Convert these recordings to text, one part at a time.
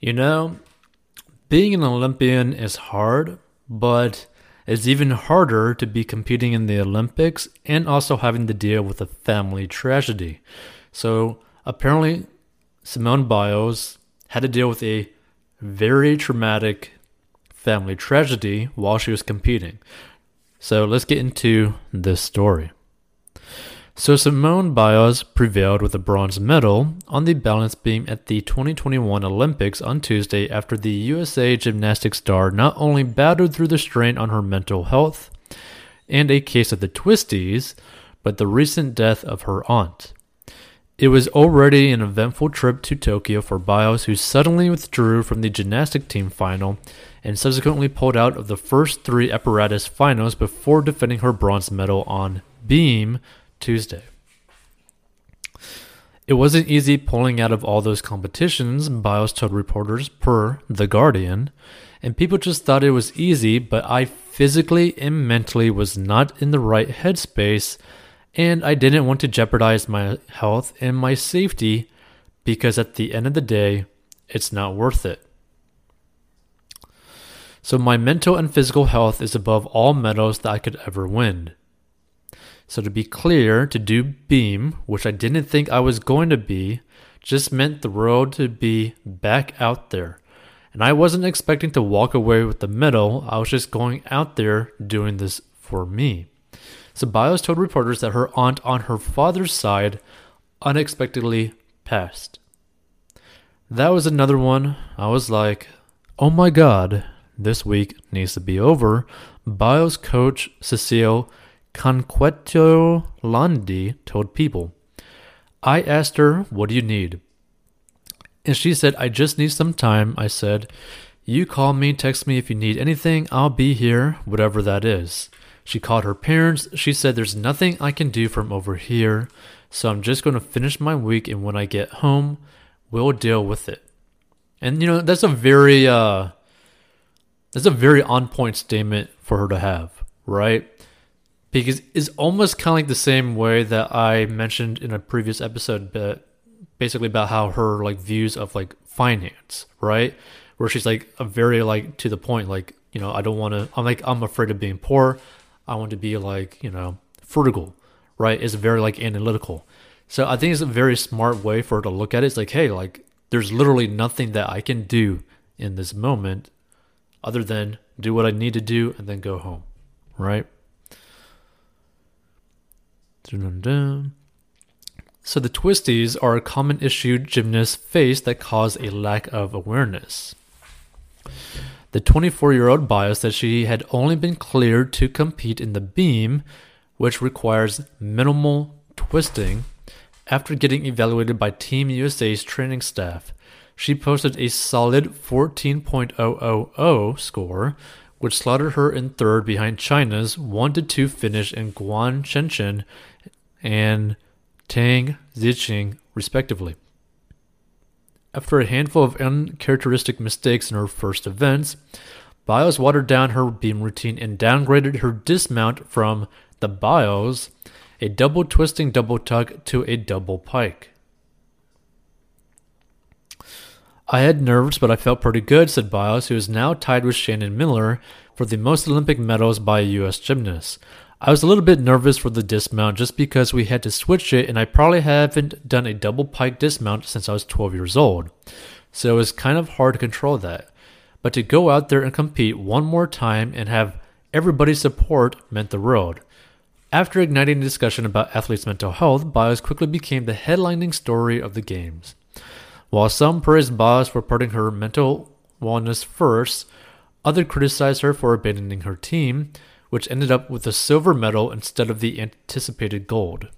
You know, being an Olympian is hard, but it's even harder to be competing in the Olympics and also having to deal with a family tragedy. So apparently, Simone Biles had to deal with a very traumatic family tragedy while she was competing. So let's get into this story. So Simone Biles prevailed with a bronze medal on the balance beam at the 2021 Olympics on Tuesday after the USA gymnastics star not only battled through the strain on her mental health and a case of the twisties, but the recent death of her aunt. It was already an eventful trip to Tokyo for Biles, who suddenly withdrew from the gymnastic team final and subsequently pulled out of the first three apparatus finals before defending her bronze medal on beam Tuesday. It wasn't easy pulling out of all those competitions, Biles told reporters per The Guardian, and people just thought it was easy, but I physically and mentally was not in the right headspace and I didn't want to jeopardize my health and my safety because at the end of the day, it's not worth it. So, my mental and physical health is above all medals that I could ever win. So, to be clear, to do beam, which I didn't think I was going to be, just meant the world to be back out there. And I wasn't expecting to walk away with the medal, I was just going out there doing this for me. Biles told reporters that her aunt on her father's side unexpectedly passed. That was another one. I was like, oh my god, this week needs to be over. Biles' coach Cecile Canqueteau Landi told People. I asked her, What do you need? And she said, I just need some time. I said, You call me, text me if you need anything. I'll be here, whatever that is. She called her parents. She said, There's nothing I can do from over here, so I'm just going to finish my week, and when I get home, we'll deal with it. And, you know, that's a very, uh, that's a very on point statement for her to have, right? Because it's almost kind of like the same way that I mentioned in a previous episode, but basically about how her like views of like finance, right? Where she's like a very like to the point, like, you know, I don't want to, I'm like, I'm afraid of being poor. I want to be like, you know, frugal, right? It's very like analytical. So I think it's a very smart way for her to look at it. It's like, hey, like there's literally nothing that I can do in this moment other than do what I need to do and then go home, right? So the twisties are a common issue gymnasts face that cause a lack of awareness. The 24 year old Biles said she had only been cleared to compete in the beam, which requires minimal twisting, after getting evaluated by Team USA's training staff. She posted a solid 14.000 score, which slotted her in third behind China's 1 2 finish in Guan Chenchen and Tang Xijing, respectively. After a handful of uncharacteristic mistakes in her first events, Biles watered down her beam routine and downgraded her dismount from the Biles, a double twisting double tuck, to a double pike. I had nerves, but I felt pretty good, said Biles, who is now tied with Shannon Miller for the most Olympic medals by a U.S. gymnast. I was a little bit nervous for the dismount just because we had to switch it, and I probably haven't done a double pike dismount since I was 12 years old. So it was kind of hard to control that. But to go out there and compete one more time and have everybody's support meant the world. After igniting a discussion about athletes' mental health, Biles quickly became the headlining story of the Games. While some praised Biles for putting her mental wellness first, others criticized her for abandoning her team which ended up with a silver medal instead of the anticipated gold.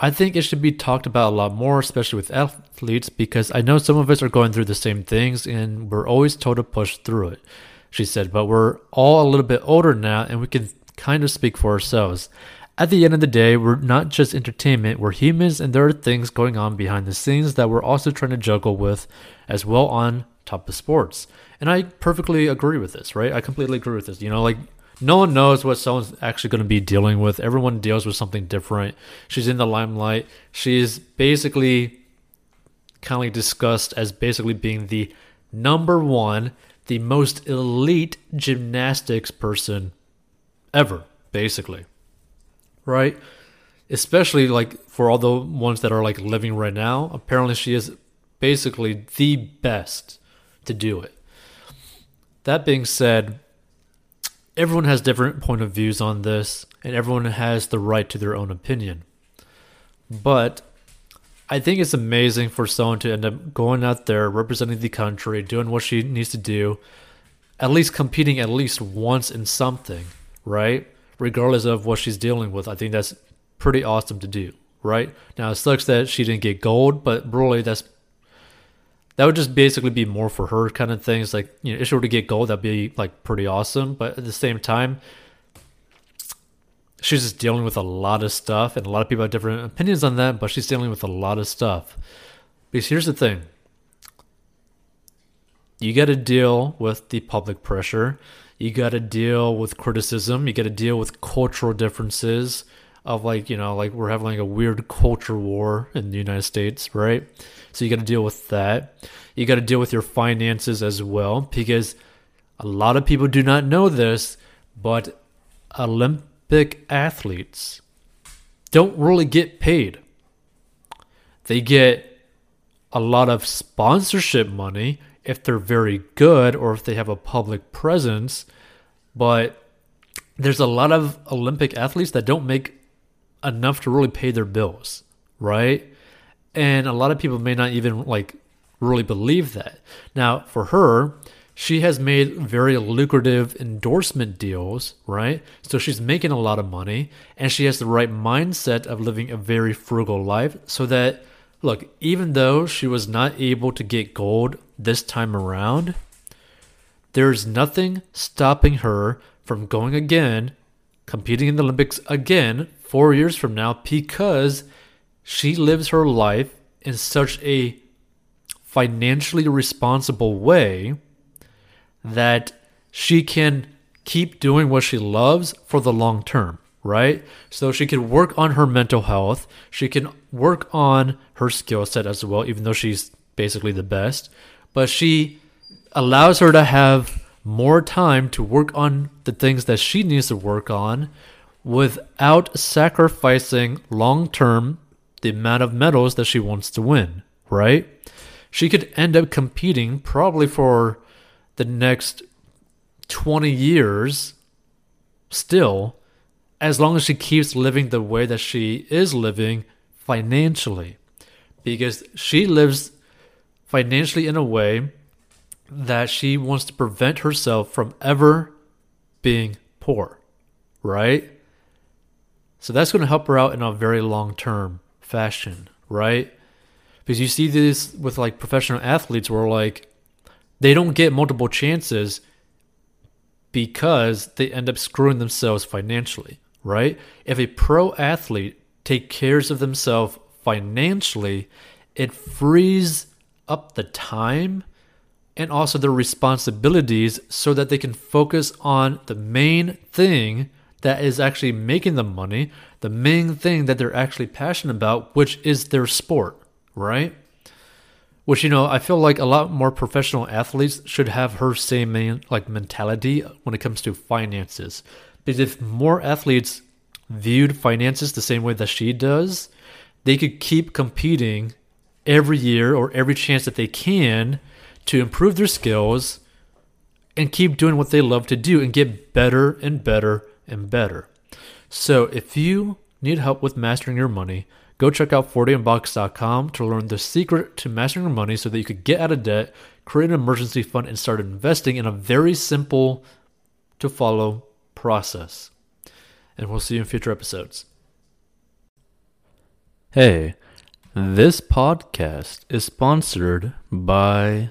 I think it should be talked about a lot more, especially with athletes, because I know some of us are going through the same things and we're always told to push through it, she said. But we're all a little bit older now and we can kind of speak for ourselves. At the end of the day, we're not just entertainment, we're humans and there are things going on behind the scenes that we're also trying to juggle with as well on top of sports. And I perfectly agree with this, right? I completely agree with this. You know, like no one knows what someone's actually going to be dealing with. Everyone deals with something different. She's in the limelight. She's basically kind kindly discussed as basically being the number one, the most elite gymnastics person ever, basically. Right? Especially like for all the ones that are like living right now, apparently she is basically the best to do it. That being said, everyone has different point of views on this and everyone has the right to their own opinion. But I think it's amazing for someone to end up going out there, representing the country, doing what she needs to do, at least competing at least once in something, right? Regardless of what she's dealing with. I think that's pretty awesome to do, right? Now it sucks that she didn't get gold, but really that's that would just basically be more for her kind of things. Like, you know, if she were to get gold, that'd be like pretty awesome. But at the same time, she's just dealing with a lot of stuff, and a lot of people have different opinions on that, but she's dealing with a lot of stuff. Because here's the thing you got to deal with the public pressure, you got to deal with criticism, you got to deal with cultural differences of like, you know, like we're having like a weird culture war in the United States, right? So you got to deal with that. You got to deal with your finances as well because a lot of people do not know this, but Olympic athletes don't really get paid. They get a lot of sponsorship money if they're very good or if they have a public presence, but there's a lot of Olympic athletes that don't make enough to really pay their bills, right? And a lot of people may not even like really believe that. Now, for her, she has made very lucrative endorsement deals, right? So she's making a lot of money and she has the right mindset of living a very frugal life so that, look, even though she was not able to get gold this time around, there's nothing stopping her from going again, competing in the Olympics again four years from now because she lives her life in such a financially responsible way that she can keep doing what she loves for the long term, right? So she can work on her mental health, she can work on her skill set as well, even though she's basically the best, but she allows her to have more time to work on the things that she needs to work on without sacrificing long term the amount of medals that she wants to win, right? She could end up competing probably for the next 20 years still as long as she keeps living the way that she is living financially because she lives financially in a way that she wants to prevent herself from ever being poor, right? So that's going to help her out in a very long term fashion, right? Because you see this with like professional athletes where like they don't get multiple chances because they end up screwing themselves financially, right? If a pro athlete take cares of themselves financially, it frees up the time and also their responsibilities so that they can focus on the main thing that is actually making them money, the main thing that they're actually passionate about, which is their sport, right? which you know I feel like a lot more professional athletes should have her same main, like mentality when it comes to finances. Because if more athletes viewed finances the same way that she does, they could keep competing every year or every chance that they can to improve their skills and keep doing what they love to do and get better and better and better. So if you need help with mastering your money, Go check out 40inbox.com to learn the secret to mastering your money so that you could get out of debt, create an emergency fund, and start investing in a very simple to follow process. And we'll see you in future episodes. Hey, this podcast is sponsored by